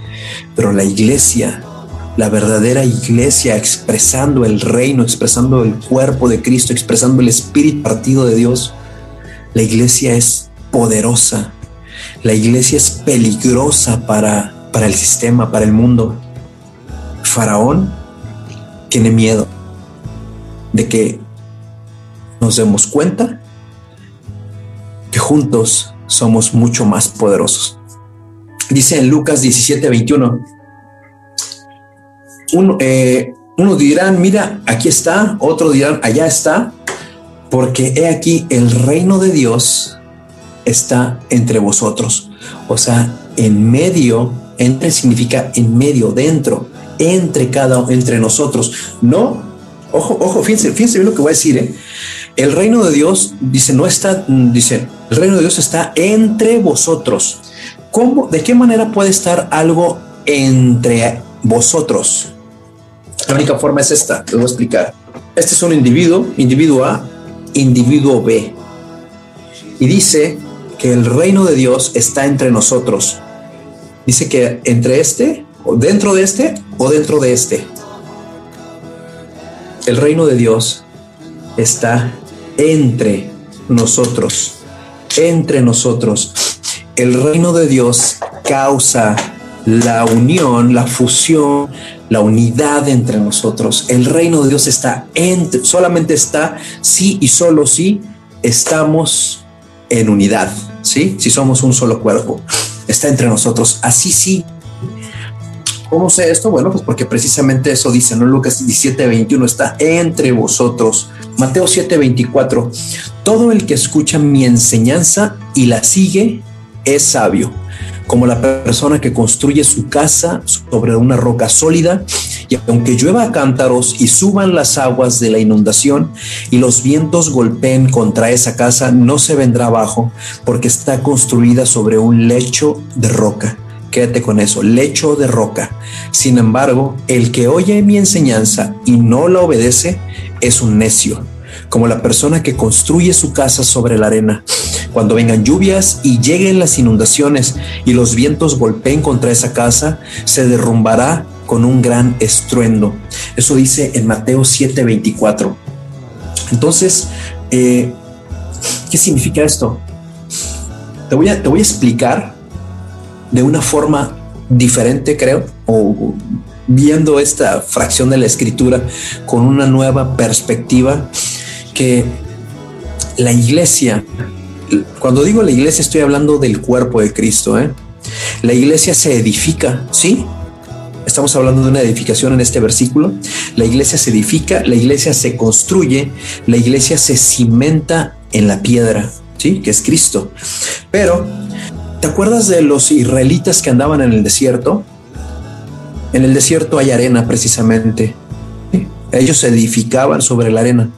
Pero la iglesia la verdadera iglesia expresando el reino, expresando el cuerpo de Cristo, expresando el espíritu partido de Dios. La iglesia es poderosa. La iglesia es peligrosa para, para el sistema, para el mundo. Faraón tiene miedo de que nos demos cuenta que juntos somos mucho más poderosos. Dice en Lucas 17, 21, uno, eh, unos dirán, mira, aquí está, otros dirán, allá está, porque he aquí el reino de Dios está entre vosotros. O sea, en medio, entre significa en medio, dentro, entre cada, entre nosotros. No, ojo, ojo, fíjense, fíjense bien lo que voy a decir. ¿eh? El reino de Dios, dice, no está, dice, el reino de Dios está entre vosotros. ¿Cómo, de qué manera puede estar algo entre vosotros? La única forma es esta, te voy a explicar. Este es un individuo, individuo A, individuo B. Y dice que el reino de Dios está entre nosotros. Dice que entre este, o dentro de este, o dentro de este. El reino de Dios está entre nosotros. entre nosotros. El reino de Dios causa la unión, la fusión, la unidad entre nosotros. El reino de Dios está entre, solamente está si y solo si estamos en unidad, ¿sí? Si somos un solo cuerpo, está entre nosotros. Así sí. ¿Cómo sé esto? Bueno, pues porque precisamente eso dice, ¿no? Lucas 17, 21 está entre vosotros. Mateo 7, 24. Todo el que escucha mi enseñanza y la sigue es sabio, como la persona que construye su casa sobre una roca sólida y aunque llueva cántaros y suban las aguas de la inundación y los vientos golpeen contra esa casa, no se vendrá abajo porque está construida sobre un lecho de roca. Quédate con eso, lecho de roca. Sin embargo, el que oye mi enseñanza y no la obedece es un necio, como la persona que construye su casa sobre la arena. Cuando vengan lluvias y lleguen las inundaciones y los vientos golpeen contra esa casa, se derrumbará con un gran estruendo. Eso dice en Mateo 7:24. Entonces, eh, ¿qué significa esto? Te voy, a, te voy a explicar de una forma diferente, creo, o viendo esta fracción de la escritura con una nueva perspectiva, que la iglesia, cuando digo la iglesia estoy hablando del cuerpo de Cristo, ¿eh? la iglesia se edifica, sí, estamos hablando de una edificación en este versículo. La iglesia se edifica, la iglesia se construye, la iglesia se cimenta en la piedra, ¿sí? Que es Cristo. Pero, ¿te acuerdas de los israelitas que andaban en el desierto? En el desierto hay arena precisamente. Ellos se edificaban sobre la arena.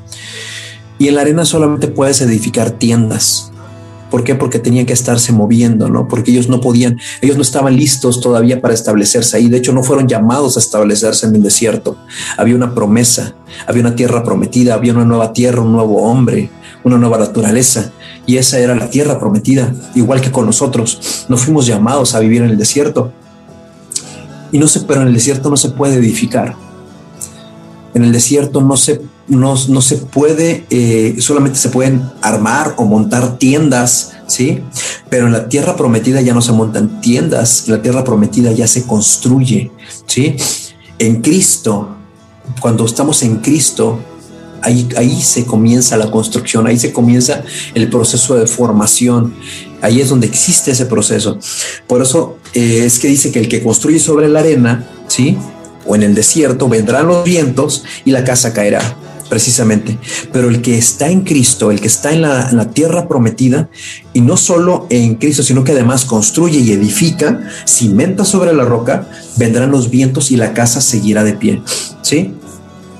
Y en la arena solamente puedes edificar tiendas. ¿Por qué? Porque tenían que estarse moviendo, ¿no? Porque ellos no podían, ellos no estaban listos todavía para establecerse ahí. De hecho, no fueron llamados a establecerse en el desierto. Había una promesa, había una tierra prometida, había una nueva tierra, un nuevo hombre, una nueva naturaleza. Y esa era la tierra prometida, igual que con nosotros. No fuimos llamados a vivir en el desierto. Y no sé, pero en el desierto no se puede edificar. En el desierto no se no, se puede, eh, solamente se pueden armar o montar tiendas, ¿sí? Pero en la tierra prometida ya no se montan tiendas, en la tierra prometida ya se construye, ¿sí? En Cristo, cuando estamos en Cristo, ahí, ahí se comienza la construcción, ahí se comienza el proceso de formación, ahí es donde existe ese proceso. Por eso eh, es que dice que el que construye sobre la arena, ¿sí? O en el desierto, vendrán los vientos y la casa caerá precisamente. Pero el que está en Cristo, el que está en la, tierra prometida, y no solo en Cristo, sino que además construye y edifica, cimenta sobre la roca, vendrán los vientos y la casa seguirá de pie. ¿Sí?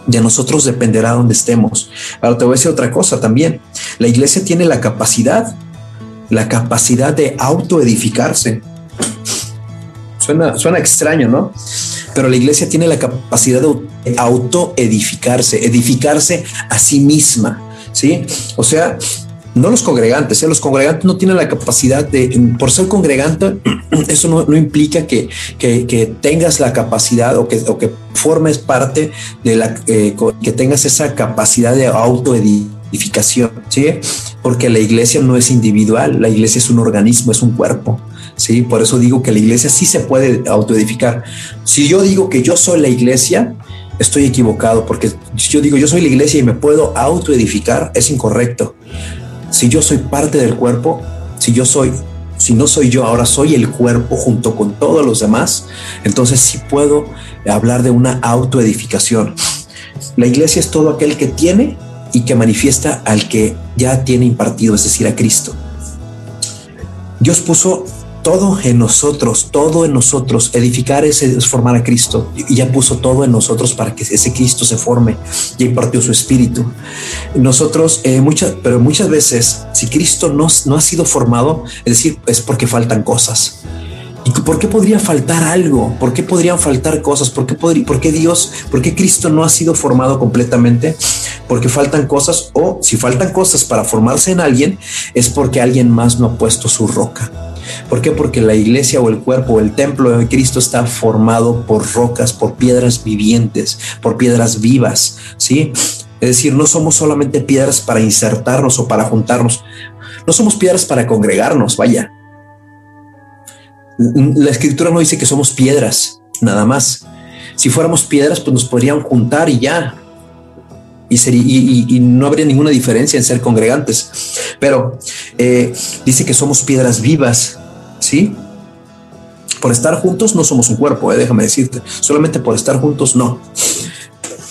De nosotros dependerá donde estemos. Ahora te voy a decir otra cosa también. La iglesia tiene la capacidad, la capacidad de autoedificarse. Suena, suena extraño, ¿no? Pero la iglesia tiene la capacidad de autoedificarse, edificarse a sí misma, ¿sí? O sea, no los congregantes, ¿eh? los congregantes no tienen la capacidad de, por ser congregante, eso no, implica que, que, tengas la capacidad o que, o que formes parte de la, eh, que tengas esa capacidad de autoedificación, ¿sí? Porque la iglesia no es individual, la iglesia es un organismo, es un cuerpo. ¿Sí? Por eso digo que la iglesia sí se puede autoedificar. Si yo digo que yo soy la iglesia, estoy equivocado, porque si yo digo yo soy la iglesia y me puedo autoedificar, es incorrecto. Si yo soy parte del cuerpo, si yo soy, si no soy yo, ahora soy el cuerpo junto con todos los demás, entonces sí puedo hablar de una autoedificación. La iglesia es todo aquel que tiene y que manifiesta al que ya tiene impartido, es decir, a Cristo. Dios puso todo en nosotros, todo en nosotros. Edificar es, formar a Cristo y ya puso todo en nosotros para que ese Cristo se forme. Ya impartió su espíritu. Nosotros, eh, muchas, pero muchas veces, si Cristo no, no ha sido formado, es decir, es porque faltan cosas. ¿Y por qué podría faltar algo? ¿Por qué podrían faltar cosas? ¿Por qué, podría, ¿Por qué Dios, por qué Cristo no ha sido formado completamente? Porque faltan cosas o si faltan cosas para formarse en alguien, es porque alguien más no ha puesto su roca. ¿Por qué? Porque la iglesia o el cuerpo o el templo de Cristo está formado por rocas, por piedras vivientes, por piedras vivas, ¿sí? Es decir, no somos solamente piedras para insertarnos o para juntarnos. no somos piedras para congregarnos, vaya. La escritura no dice que somos piedras, nada más. Si fuéramos piedras, pues nos podrían juntar y ya. Y, sería, y, no habría ninguna diferencia en ser congregantes. Pero eh, dice que somos piedras vivas, ¿sí? Por estar juntos no somos un cuerpo, eh, déjame decirte. Solamente por estar juntos no.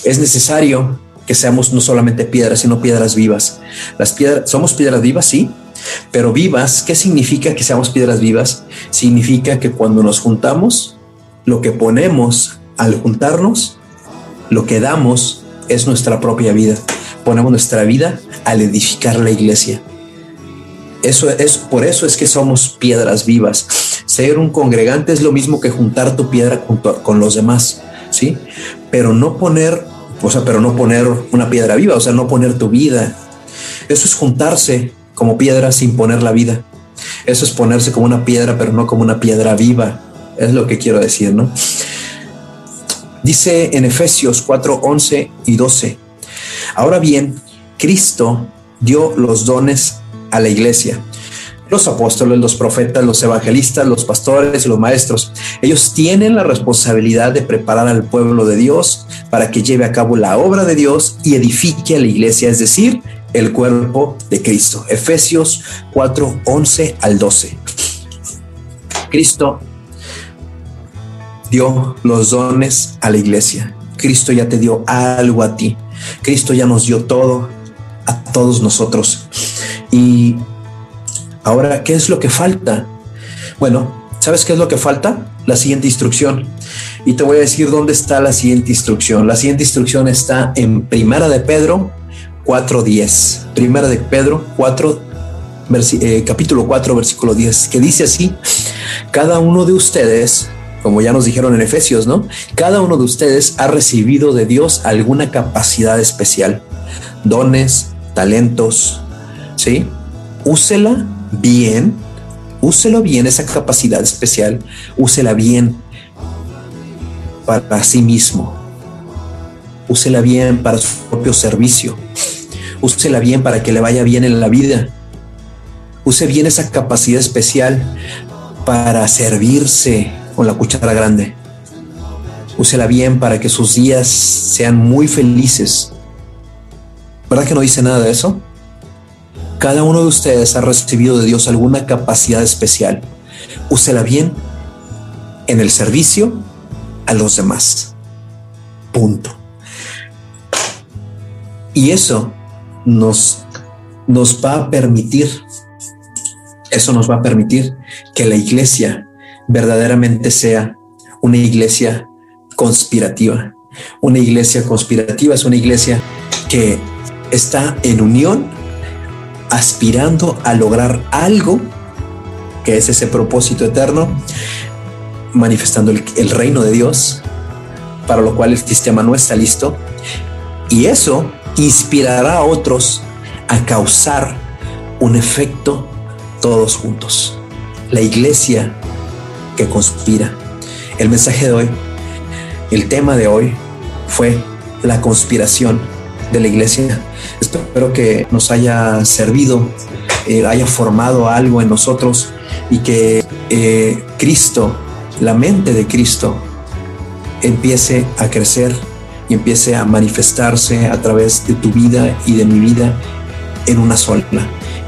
Es necesario que seamos no solamente piedras, sino piedras vivas. Las piedras, somos piedras vivas, sí, pero vivas, ¿qué significa que seamos piedras vivas? Significa que cuando nos juntamos, lo que ponemos al juntarnos, lo que damos es nuestra propia vida. Ponemos nuestra vida al edificar la iglesia. Eso es por eso es que somos piedras vivas. Ser un congregante es lo mismo que juntar tu piedra con los demás, ¿sí? Pero no poner o sea, pero no poner una piedra viva, o sea, no poner tu vida. Eso es juntarse como piedra sin poner la vida. Eso es ponerse como una piedra, pero no como una piedra viva. Es lo que quiero decir, ¿no? Dice en Efesios 4, 11 y 12. Ahora bien, Cristo dio los dones a la iglesia los apóstoles, los profetas, los evangelistas, los pastores los maestros. Ellos tienen la responsabilidad de preparar al pueblo de Dios para que lleve a cabo la obra de Dios y edifique a la iglesia, es decir, el cuerpo de Cristo. Efesios 4, 11 al 12. Cristo dio los dones a la iglesia. Cristo ya te dio algo a ti. Cristo ya nos dio todo a todos nosotros. Y Ahora, ¿qué es lo que falta? Bueno, ¿sabes qué es lo que falta? La siguiente instrucción. Y te voy a decir dónde está la siguiente instrucción. La siguiente instrucción está en Primera de Pedro 4.10. Primera de Pedro 4, eh, capítulo 4, versículo 10, que dice así, cada uno de ustedes, como ya nos dijeron en Efesios, ¿no? Cada uno de ustedes ha recibido de Dios alguna capacidad especial, dones, talentos, ¿sí? Úsela bien, úselo bien esa capacidad especial, úsela bien para sí mismo, úsela bien para su propio servicio, úsela bien para que le vaya bien en la vida, use bien esa capacidad especial para servirse con la cuchara grande. Úsela bien para que sus días sean muy felices. ¿Verdad que no dice nada de eso? Cada uno de ustedes ha recibido de Dios alguna capacidad especial. Úsela bien en el servicio a los demás. Punto. Y eso nos, nos va a permitir, eso nos va a permitir que la iglesia verdaderamente sea una iglesia conspirativa. Una iglesia conspirativa es una iglesia que está en unión aspirando a lograr algo que es ese propósito eterno, manifestando el, reino de Dios, para lo cual el sistema no está listo. Y eso inspirará a otros a causar un efecto todos juntos. La iglesia que conspira. El mensaje de hoy, el tema de hoy fue la conspiración de la iglesia. Espero que nos haya servido, eh, haya formado algo en nosotros y que eh, Cristo, la mente de Cristo, empiece a crecer y empiece a manifestarse a través de tu vida y de mi vida en una sola.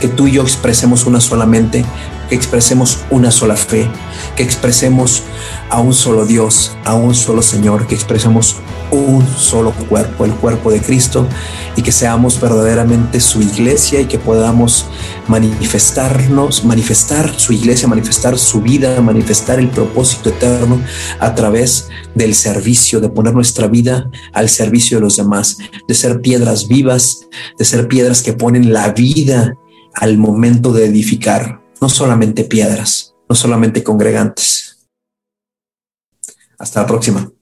Que tú y yo expresemos una sola mente, que expresemos una sola fe, que expresemos a un solo Dios, a un solo Señor, que expresemos un solo cuerpo, el cuerpo de Cristo, y que seamos verdaderamente su iglesia y que podamos manifestarnos, manifestar su iglesia, manifestar su vida, manifestar el propósito eterno a través del servicio, de poner nuestra vida al servicio de los demás, de ser piedras vivas, de ser piedras que ponen la vida al momento de edificar, no solamente piedras, no solamente congregantes. Hasta la próxima.